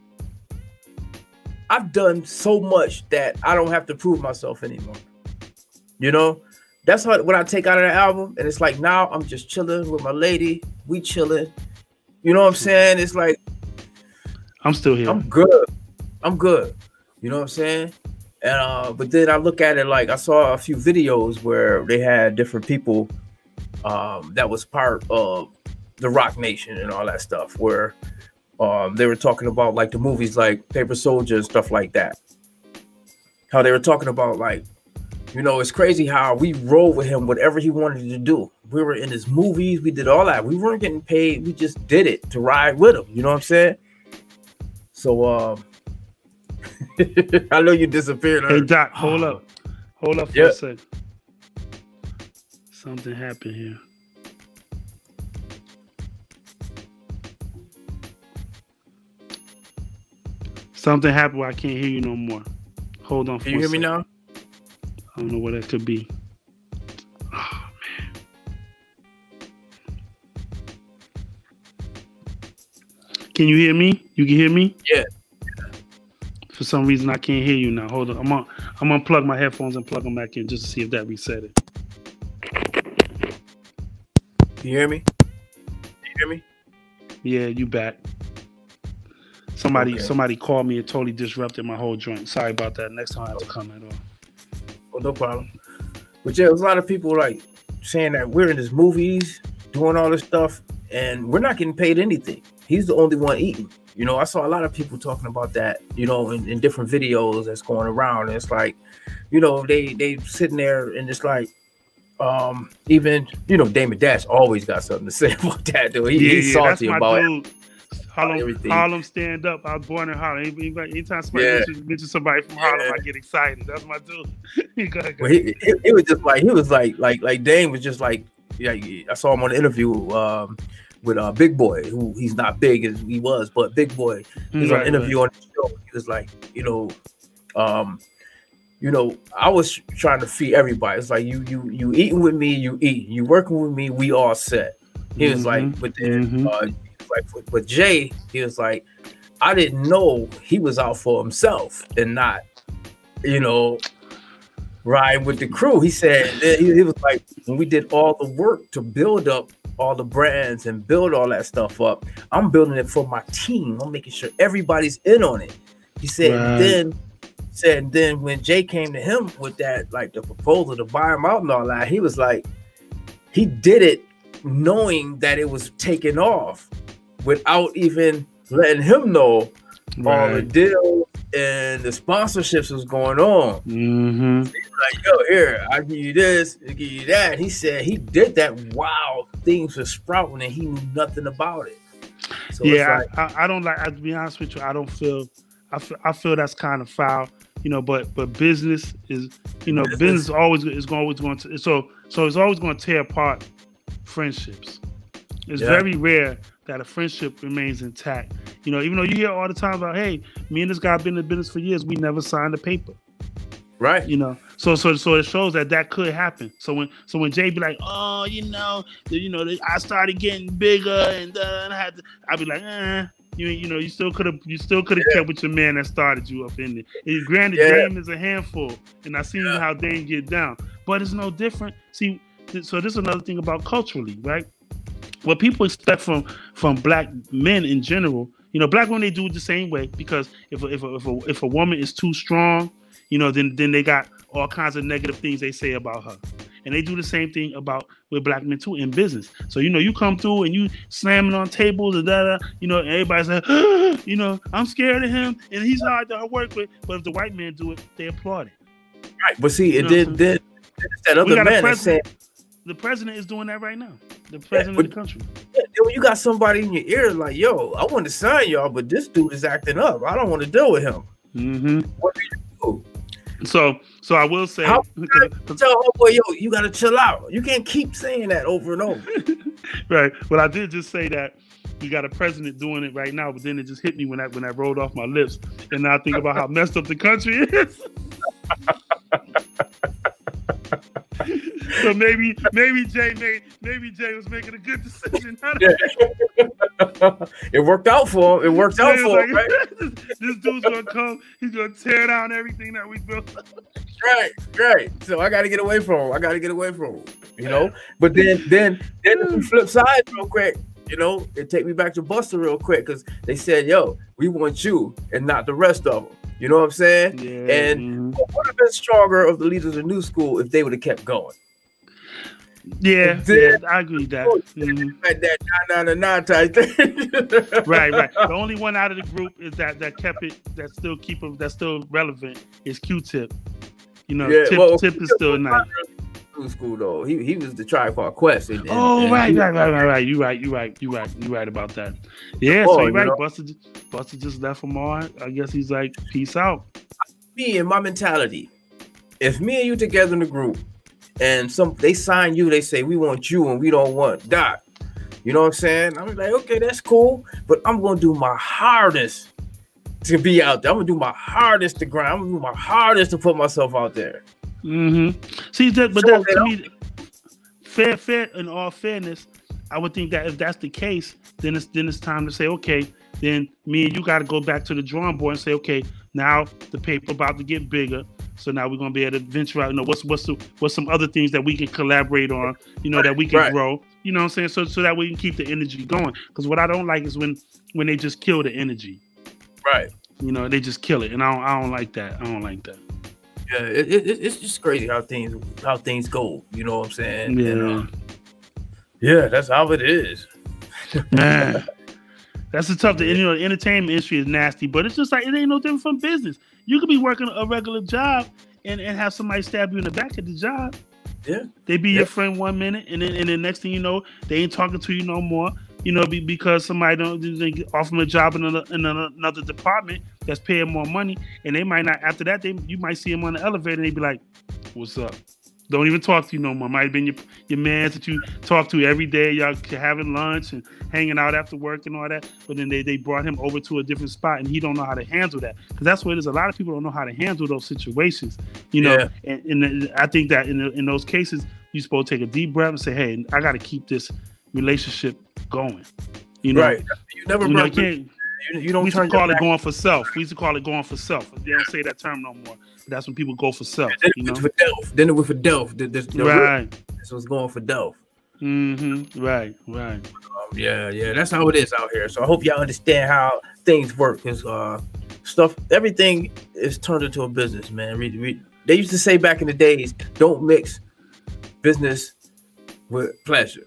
Speaker 2: I've done so much that I don't have to prove myself anymore. You know, that's what, what I take out of the album. And it's like now I'm just chilling with my lady. We chilling. You know what I'm saying? It's like
Speaker 3: I'm still here.
Speaker 2: I'm good. I'm good. You know what I'm saying? And uh, but then I look at it like I saw a few videos where they had different people um, that was part of the Roc Nation and all that stuff, where um, they were talking about like the movies like Paper Soldier and stuff like that. How they were talking about like, you know, it's crazy how we roll with him whatever he wanted to do. We were in his movies, we did all that. We weren't getting paid, we just did it to ride with him. You know what I'm saying? So um I know you disappeared.
Speaker 3: Hey Doc, hold up. Hold up for yep. a sec. Something happened here. Something happened where I can't hear you no more. Hold on.
Speaker 2: Can you hear me now?
Speaker 3: I don't know what that could be. Oh man. Can you hear me? You can hear me?
Speaker 2: Yeah.
Speaker 3: For some reason, I can't hear you now. Hold on. I'm on. I'm gonna plug my headphones and plug them back in just to see if that reset it.
Speaker 2: You hear me? You hear me?
Speaker 3: Yeah, you back. Somebody okay. somebody called me and totally disrupted my whole joint. Sorry about that. Next time I have to come at all.
Speaker 2: No problem. But yeah, there's a lot of people like saying that we're in his movies, doing all this stuff, and we're not getting paid anything. He's the only one eating. You know, I saw a lot of people talking about that, you know, in, in different videos that's going around. And it's like, you know, they they sitting there and it's like, um, even you know, Damon Dash always got something to say about that. Though he, yeah, he's yeah, salty about dude. it.
Speaker 3: Harlem, Harlem stand up. I was born in Harlem. Anytime somebody yeah. mentions, mentions somebody from Harlem, yeah. I get excited. That's my dude.
Speaker 2: go ahead, go well, he, he, he, was just like he was like like like Dame was just like yeah. I saw him on the interview um, with uh, Big Boy, who he's not big as he was, but Big Boy, He was right, on an interview right. on the show. He was like, you know, um, you know, I was trying to feed everybody. It's like you you you eating with me, you eat. You working with me, we all set. He was mm-hmm. like, but then mm-hmm. uh, like with, with Jay, he was like, I didn't know he was out for himself and not, you know, riding with the crew. He said he, he was like, when we did all the work to build up all the brands and build all that stuff up, I'm building it for my team. I'm making sure everybody's in on it. He said, right. then said then when Jay came to him with that, like the proposal to buy him out and all that, he was like, he did it knowing that it was taking off without even letting him know right. all the deals and the sponsorships was going on.
Speaker 3: Mm-hmm. So
Speaker 2: like, yo, here, I give you this, I give you that. He said he did that while things were sprouting and he knew nothing about it.
Speaker 3: So yeah, like, I, I, don't like. To be honest with you, I don't feel. I feel, I feel that's kind of foul you know but but business is you know business, business always is always going to so so it's always going to tear apart friendships it's yeah. very rare that a friendship remains intact you know even though you hear all the time about hey me and this guy have been in business for years we never signed a paper
Speaker 2: right
Speaker 3: you know so so so it shows that that could happen so when so when jay be like oh you know you know i started getting bigger and, uh, i had to i'd be like eh you you know you still could have you still could have yeah. kept with your man that started you up in there. granted, yeah. Dame is a handful, and I seen yeah. how Dame get down, but it's no different. See, th- so this is another thing about culturally, right? What people expect from from black men in general, you know, black women they do it the same way because if a, if a, if a, if a woman is too strong, you know, then then they got all kinds of negative things they say about her. And they do the same thing about with black men too in business. So you know, you come through and you slamming on tables and da da. You know, everybody's like, you know, I'm scared of him and he's hard to work with. But if the white men do it, they applaud it.
Speaker 2: Right. But see, it did did that other man said
Speaker 3: the president is doing that right now. The president yeah, but, of the country.
Speaker 2: Yeah, when you got somebody in your ear like, yo, I want to sign y'all, but this dude is acting up. I don't want to deal with him.
Speaker 3: Mm-hmm. What do you do? So, so I will say,
Speaker 2: How, tell homeboy, yo, you gotta chill out. You can't keep saying that over and over.
Speaker 3: right. Well, I did just say that we got a president doing it right now, but then it just hit me when I when that rolled off my lips, and now I think about how messed up the country is. so maybe maybe Jay made maybe Jay was making a good decision.
Speaker 2: it worked out for him. It worked out for like, him. Right?
Speaker 3: this dude's gonna come. He's gonna tear down everything that we built.
Speaker 2: right, right. So I got to get away from him. I got to get away from him. You know. But then then then the flip side real quick. you know, it take me back to Busta real quick because they said, "Yo, we want you and not the rest of them." You know what I'm saying? Yeah. And mm-hmm. would have been stronger of the leaders of the New School if they would have kept going.
Speaker 3: Yeah, then, yeah, I agree with that. Mm-hmm.
Speaker 2: Like that nine nine nine type
Speaker 3: thing. right, right. The only one out of the group is that that kept it that still keep them that's still relevant is Q-Tip. You know, yeah, Tip, well, Tip is still nice.
Speaker 2: School though, he he was the Called Quest. And, and,
Speaker 3: oh and right, right, right, right, right. You right, you right, you right, you right about that. Yeah, oh, so you right. Know? Busta, Busta just left from all. I guess he's like, peace out.
Speaker 2: Me and my mentality. If me and you together in the group, and some they sign you, they say we want you and we don't want Doc. You know what I'm saying? I'm like, okay, that's cool, but I'm gonna do my hardest to be out there. I'm gonna do my hardest to grind. I'm gonna do my hardest to put myself out there.
Speaker 3: Mm-hmm. See that, but that to me, fair, fair. In all fairness, I would think that if that's the case, then it's then it's time to say, okay, then me and you got to go back to the drawing board and say, okay, now the paper about to get bigger. So now we're gonna be able to venture out. You know, what's what's the, what's some other things that we can collaborate on? You know, right, that we can right. grow. You know what I'm saying? So so that we can keep the energy going. Because what I don't like is when when they just kill the energy.
Speaker 2: Right.
Speaker 3: You know, they just kill it, and I don't I don't like that. I don't like that.
Speaker 2: Yeah, it, it, it's just crazy how things how things go. You know what I'm saying?
Speaker 3: Yeah. And, um,
Speaker 2: yeah, that's how it is.
Speaker 3: Man. That's the tough. The you know, the entertainment industry is nasty, but it's just like it ain't no different from business. You could be working a regular job and, and have somebody stab you in the back at the job.
Speaker 2: Yeah,
Speaker 3: they be
Speaker 2: yeah.
Speaker 3: your friend one minute, and then and the next thing you know, they ain't talking to you no more. You know, be, because somebody don't they offer them a job in another, in another department that's paying more money, and they might not. After that, they you might see them on the elevator, and they be like, "What's up?" don't even talk to you no more. Might have been your your man that you talk to every day. Y'all having lunch and hanging out after work and all that. But then they, they brought him over to a different spot and he don't know how to handle that. Because that's what it is. A lot of people don't know how to handle those situations. You know, yeah. and, and I think that in in those cases, you're supposed to take a deep breath and say, Hey, I gotta keep this relationship going. You know,
Speaker 2: right. You never
Speaker 3: you, know, you can't you, you don't we used to call it going for self. We used to call it going for self. They don't say that term no more. That's when people go for self.
Speaker 2: Then
Speaker 3: you know?
Speaker 2: for Delph. Then it was for Delph. The, the, the
Speaker 3: right.
Speaker 2: This was going for Delph.
Speaker 3: Mm-hmm. Right. Right.
Speaker 2: Um, yeah. Yeah. That's how it is out here. So I hope y'all understand how things work. Cause uh, stuff, everything is turned into a business, man. Re, they used to say back in the days, don't mix business with pleasure.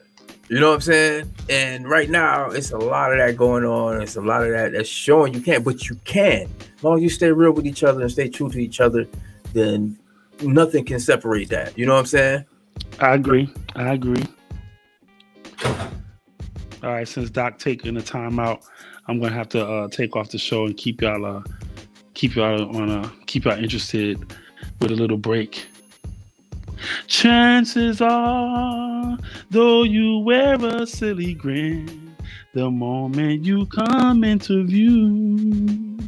Speaker 2: You know what I'm saying? And right now, it's a lot of that going on. It's a lot of that that's showing you can't, but you can. As long as you stay real with each other and stay true to each other, then nothing can separate that. You know what I'm saying?
Speaker 3: I agree. I agree. All right, since Doc taking the time out, I'm gonna have to uh, take off the show and keep y'all uh, keep y'all on uh, keep y'all interested with a little break. Chances are, though you wear a silly grin, the moment you come into view.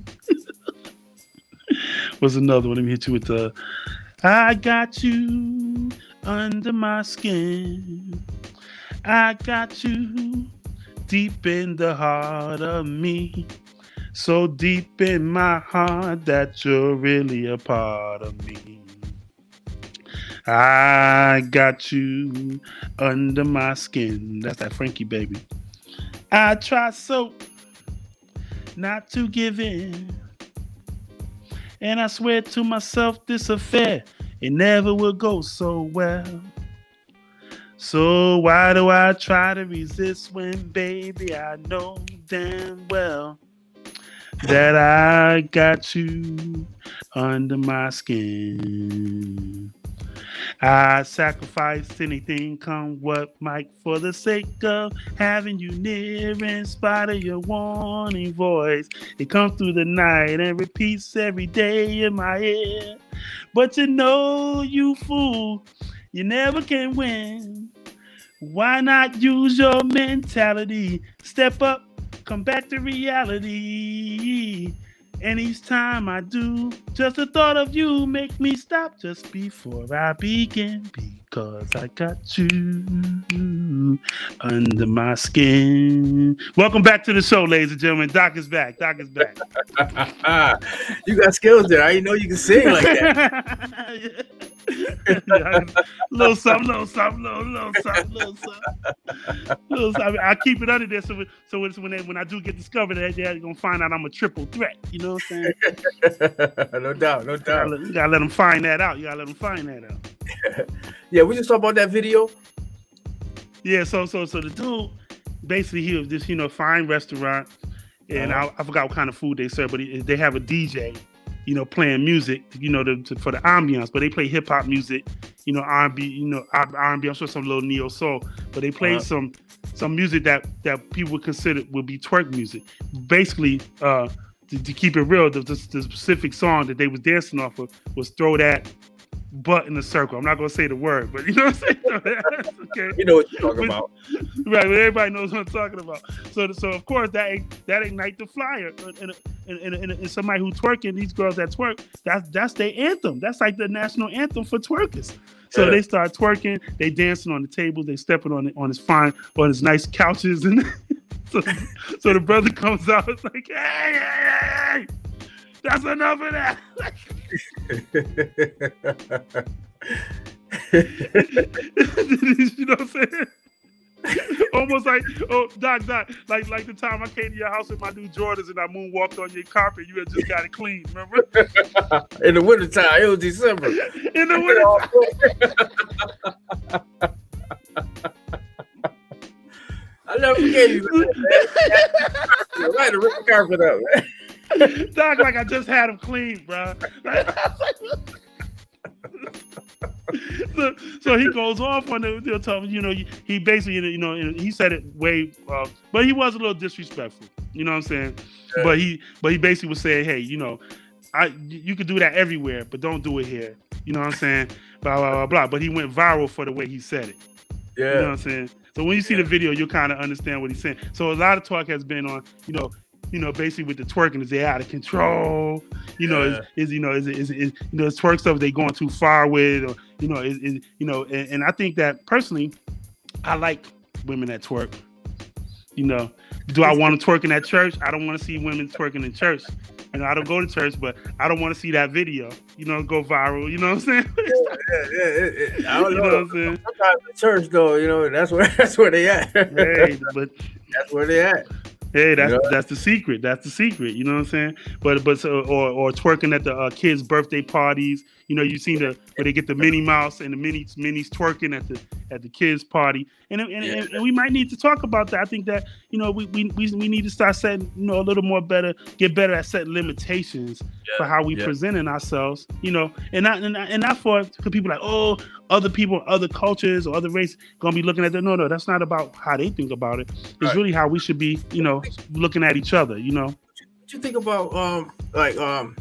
Speaker 3: Was another one. Let me hit you with the I got you under my skin. I got you deep in the heart of me. So deep in my heart that you're really a part of me. I got you under my skin. That's that Frankie baby. I try so not to give in. And I swear to myself, this affair, it never will go so well. So why do I try to resist when, baby, I know damn well that I got you under my skin? I sacrifice anything, come what might, for the sake of having you near, in spite of your warning voice. It comes through the night and repeats every day in my head. But you know, you fool, you never can win. Why not use your mentality? Step up, come back to reality. And each time I do, just the thought of you make me stop just before I begin. Because I got you under my skin. Welcome back to the show, ladies and gentlemen. Doc is back. Doc is back.
Speaker 2: you got skills there. I didn't know you could sing like that.
Speaker 3: yeah, little something, little something, little, little something, little something, little something. I keep it under there so so it's when they, when I do get discovered, they, they're gonna find out I'm a triple threat. You know what I'm
Speaker 2: saying? no doubt, no doubt.
Speaker 3: You gotta, you gotta, let them find that out. You gotta let them find that out.
Speaker 2: yeah, we just talk about that video.
Speaker 3: Yeah, so so so the dude basically he was this you know fine restaurant, and uh-huh. I, I, forgot what kind of food they serve, but he, they have a DJ you know, playing music, you know, to, to, for the ambiance. But they play hip hop music, you know, R and B, you know, R and B. I'm sure some little neo soul, but they play uh-huh. some some music that that people would consider would be twerk music. Basically, uh, to, to keep it real, the, the, the, specific song that they was dancing off of was "Throw That butt in the circle. I'm not gonna say the word, but you know what I'm saying.
Speaker 2: okay. You know what you're talking about,
Speaker 3: right? But everybody knows what I'm talking about. So, so of course that that ignite the flyer, and, and, and, and, somebody who twerking, these girls that twerk, that's that's their anthem. That's like the national anthem for twerkers. So yeah. they start twerking, they dancing on the tables, they stepping on it on his fine on his nice couches, and so, so the brother comes out, it's like, hey hey, hey, hey, that's enough of that. you know what I'm saying? Almost like oh Doc Doc, like like the time I came to your house with my new Jordans and I moonwalked on your carpet, you had just got it clean, remember?
Speaker 2: In the wintertime, it was December.
Speaker 3: In the winter.
Speaker 2: I never forget you. right to rip the carpet up, man.
Speaker 3: Doc, like I just had him clean, bro. so, so he goes off on the, you know, he basically, you know, he said it way, uh, but he was a little disrespectful. You know what I'm saying? Yeah. But he, but he basically was saying, hey, you know, I, you could do that everywhere, but don't do it here. You know what I'm saying? Blah blah blah blah. But he went viral for the way he said it. Yeah. You know what I'm saying? So when you see the video, you'll kind of understand what he's saying. So a lot of talk has been on, you know, you know, basically with the twerking, is they out of control? You know, yeah. is, is you know, is, is, is you know, is twerk stuff they going too far with, or you know, is, is you know, and, and I think that personally, I like women that twerk. You know, do I want to twerk in that church? I don't want to see women twerking in church. You know, I don't go to church, but I don't want to see that video, you know, go viral. You know what I'm saying? yeah,
Speaker 2: yeah, yeah, I don't you know. know what I'm saying? Sometimes the church, though, you know, that's where that's where they at. hey, but that's where they at.
Speaker 3: Hey, that's yeah. that's the secret. That's the secret. You know what I'm saying? But but so, or or twerking at the uh, kids' birthday parties. You know, you've seen the where they get the Minnie Mouse and the Minnie's Minnie's twerking at the at the kids' party, and and, yeah. and, and we might need to talk about that. I think that you know we we, we, we need to start setting you know a little more better, get better at setting limitations yeah. for how we yeah. presenting ourselves. You know, and not and not, and not for because people like oh other people, other cultures or other race gonna be looking at that. No, no, that's not about how they think about it. It's right. really how we should be. You know, looking at each other. You know.
Speaker 2: What you think about um like um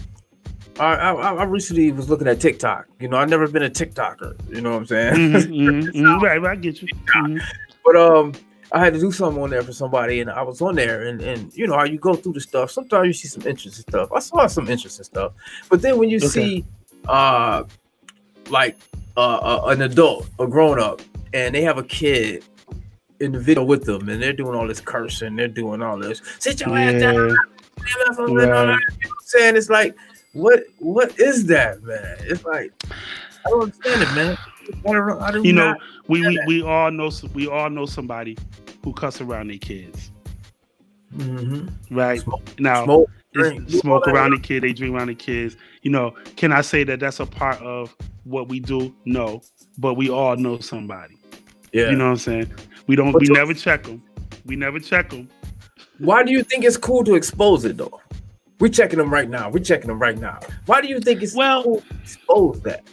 Speaker 2: I, I, I recently was looking at TikTok. You know, I've never been a TikToker. You know what I'm saying? Mm-hmm,
Speaker 3: mm-hmm, mm-hmm. right, I get you. Mm-hmm.
Speaker 2: But um, I had to do something on there for somebody, and I was on there, and and you know how you go through the stuff. Sometimes you see some interesting stuff. I saw some interesting stuff, but then when you okay. see, uh, like uh, uh, an adult, a grown up, and they have a kid in the video with them, and they're doing all this cursing, they're doing all this. Sit your yeah. ass down. Right. You know saying it's like what what is that, man? It's like I don't understand it, man.
Speaker 3: I do you know, we, we, we all know we all know somebody who cuss around their kids. Mm-hmm. Right smoke, now, smoke, smoke around the kid, they drink around the kids. You know, can I say that that's a part of what we do? No, but we all know somebody. Yeah, you know what I'm saying. We don't. But we never check them. We never check them.
Speaker 2: Why do you think it's cool to expose it though? We're checking them right now. We're checking them right now. Why do you think it's well cool expose that?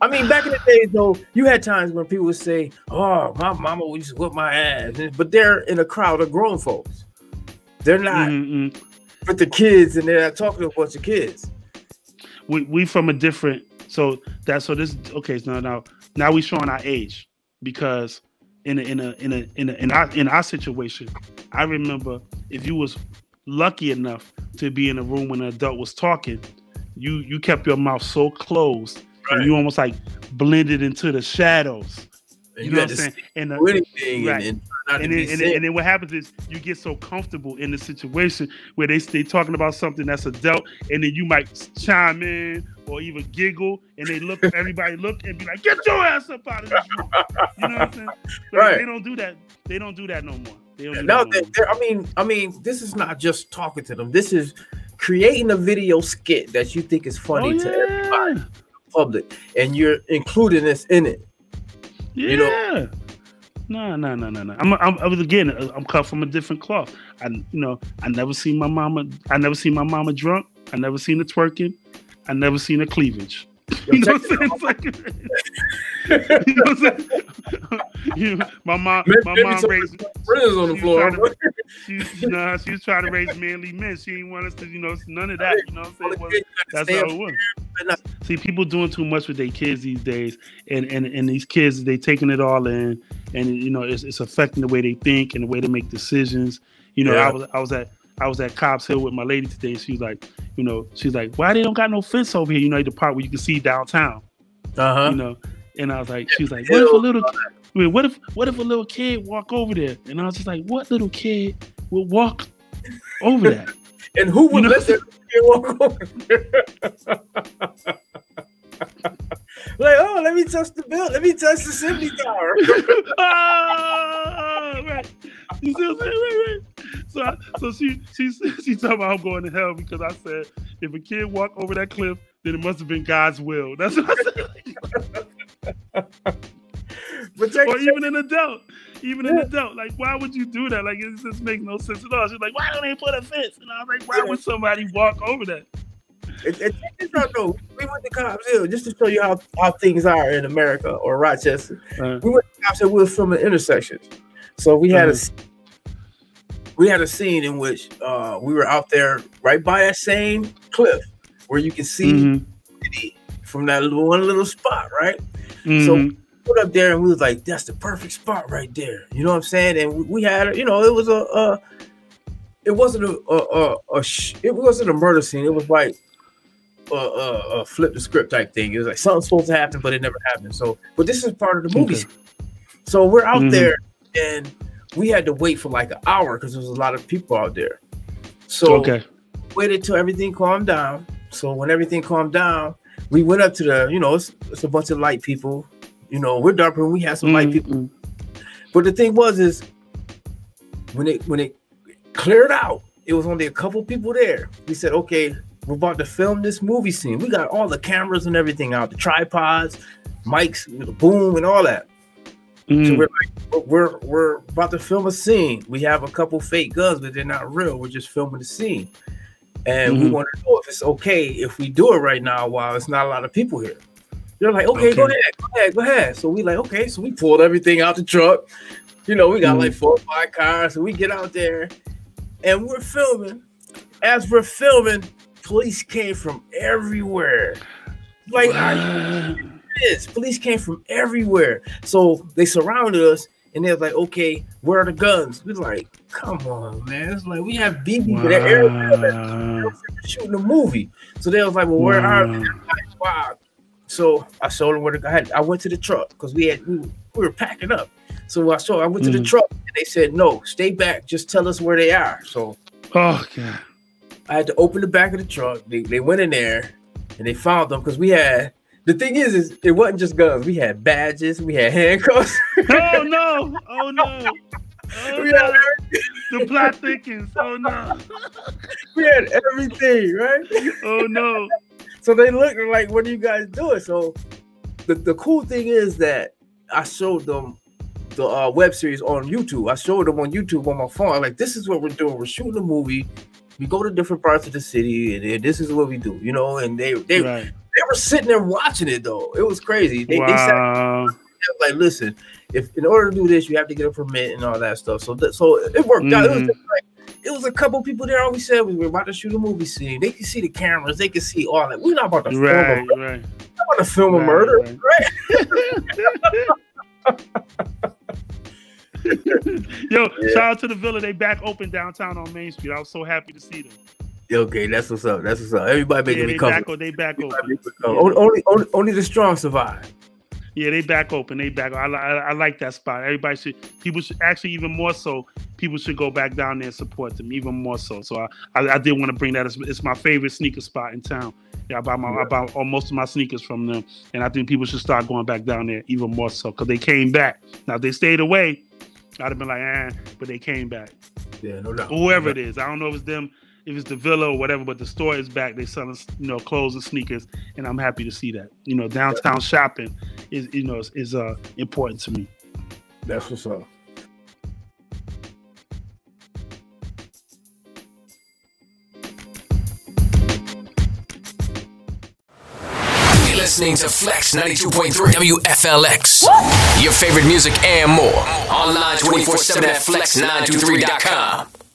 Speaker 2: I mean, back in the days, though, you had times when people would say, "Oh, my mama used to whip my ass," but they're in a crowd of grown folks. They're not mm-hmm. with the kids, and they're not talking to a bunch of kids.
Speaker 3: We we from a different. So that so this okay. So now now we showing our age because in a in a in a in a, in our in our situation, I remember if you was lucky enough to be in a room when an adult was talking, you you kept your mouth so closed right. and you almost like blended into the shadows.
Speaker 2: And you, know what I'm saying? And uh, the, right. and, and
Speaker 3: and then, and, then, and then what happens is you get so comfortable in the situation where they stay talking about something that's adult, and then you might chime in or even giggle, and they look, everybody look and be like, "Get your ass up out of this room." You know what I'm saying? But right. They don't do that. They don't do that no more. They
Speaker 2: no, they, I mean, I mean, this is not just talking to them. This is creating a video skit that you think is funny oh, yeah. to everybody, public, and you're including this in it.
Speaker 3: Yeah. You know? No, no, no, no, no. I'm, I'm, I was again. I'm cut from a different cloth. I, you know, I never seen my mama. I never seen my mama drunk. I never seen her twerking. I never seen her cleavage. You know what I'm saying? you know what I'm saying? you my mom, my mom raised
Speaker 2: friends on the floor. To,
Speaker 3: she, you she was trying to raise manly men. She didn't want us to, you know, none of that. You know what I'm saying? that's how it was. See, people doing too much with their kids these days, and and and these kids they taking it all in, and you know, it's, it's affecting the way they think and the way they make decisions. You know, yeah. I was I was at I was at Cobbs Hill with my lady today. And she's like, you know, she's like, why they don't got no fence over here? You know, the part where you can see downtown.
Speaker 2: Uh huh.
Speaker 3: You know, and I was like, she was like, what if a little, I mean, what if what if a little kid walk over there? And I was just like, what little kid will walk over there?
Speaker 2: and who would you know? let that kid walk over there? like, oh, let me touch the bill. Let me touch the Symphony Tower.
Speaker 3: oh, right. You see what I'm saying? Right, right. So, so she she she talking about I'm going to hell because I said if a kid walk over that cliff, then it must have been God's will. That's what I said. but check, or even an adult, even yeah. an adult, like why would you do that? Like it just makes no sense at all. She's like, why don't they put a fence? And I was like, why yeah. would somebody walk over that?
Speaker 2: And, and check this though. We went to Cobbs Hill just to show you how, how things are in America or Rochester. Uh, we went to Cobbs Hill. We were filming intersections, so we had uh, a uh-huh. we had a scene in which uh, we were out there right by that same cliff where you can see mm-hmm. from that little, one little spot, right? Mm-hmm. So put up there and we was like, that's the perfect spot right there. You know what I'm saying? And we, we had, you know, it was a, a it wasn't a, a, a, a sh- it wasn't a murder scene. It was like a, a, a, flip the script type thing. It was like something's supposed to happen, but it never happened. So, but this is part of the movie. Okay. So we're out mm-hmm. there and we had to wait for like an hour because there was a lot of people out there. So okay. waited till everything calmed down. So when everything calmed down, we went up to the, you know, it's, it's a bunch of light people. You know, we're darker and we had some mm-hmm. light people. But the thing was is when it when it cleared out, it was only a couple people there. We said, okay, we're about to film this movie scene. We got all the cameras and everything out, the tripods, mics, the boom, and all that. Mm. So we're like, we're we're about to film a scene. We have a couple fake guns, but they're not real. We're just filming the scene, and mm-hmm. we want to know if it's okay if we do it right now while it's not a lot of people here. They're like, okay, okay, go ahead, go ahead, go ahead. So we like, okay, so we pulled everything out the truck. You know, we got mm-hmm. like four or five cars, so we get out there, and we're filming. As we're filming, police came from everywhere. Like this, police came from everywhere. So they surrounded us and they're like, okay, where are the guns? We're like, come on, man. It's like we have BB wow. that area shooting a movie. So they was like, well, where wow. are? Like, wow. So I showed them where the, I had. I went to the truck because we had we, we, were packing up. So I saw I went mm. to the mm. truck and they said, no, stay back. Just tell us where they are. So
Speaker 3: oh god.
Speaker 2: I had to open the back of the truck. They, they went in there and they found them because we had the thing is, is it wasn't just guns. We had badges, we had handcuffs.
Speaker 3: oh no! Oh no! Oh, we no. the plot thickens. Oh no!
Speaker 2: we had everything, right?
Speaker 3: Oh no!
Speaker 2: so they looked like, "What are you guys doing?" So the, the cool thing is that I showed them the uh, web series on YouTube. I showed them on YouTube on my phone. I'm like, this is what we're doing. We're shooting a movie we go to different parts of the city, and, and this is what we do, you know. And they they right. they were sitting there watching it though. It was crazy. They, wow. they sat like, listen, if in order to do this, you have to get a permit and all that stuff. So th- so it worked mm-hmm. out. It was, mm-hmm. like, it was a couple people there. All we said we were about to shoot a movie scene. They could see the cameras. They could see all that. We're not about to right, film a, right. not about to film right, a murder,
Speaker 3: right? Yo, yeah. shout out to the Villa. They back open downtown on Main Street. I was so happy to see them.
Speaker 2: Okay, that's what's up. That's what's up. Everybody making yeah,
Speaker 3: me. Back, they back open.
Speaker 2: Yeah. Only, only, only, only the strong survive.
Speaker 3: Yeah, they back open. They back. I, I, I, like that spot. Everybody should. People should actually even more so. People should go back down there and support them even more so. So I, I, I did want to bring that. It's, it's, my favorite sneaker spot in town. Yeah, I buy my yeah. I buy most of my sneakers from them, and I think people should start going back down there even more so because they came back. Now if they stayed away, I'd have been like, eh, but they came back.
Speaker 2: Yeah, no doubt.
Speaker 3: Whoever
Speaker 2: no
Speaker 3: it is, I don't know if it's them if it's the villa or whatever, but the store is back. They selling you know clothes and sneakers, and I'm happy to see that. You know, downtown shopping is you know is, is uh important to me.
Speaker 2: That's what's up.
Speaker 1: listening to Flex 92.3 WFLX. Your favorite music and more. Online 24 7 at flex923.com.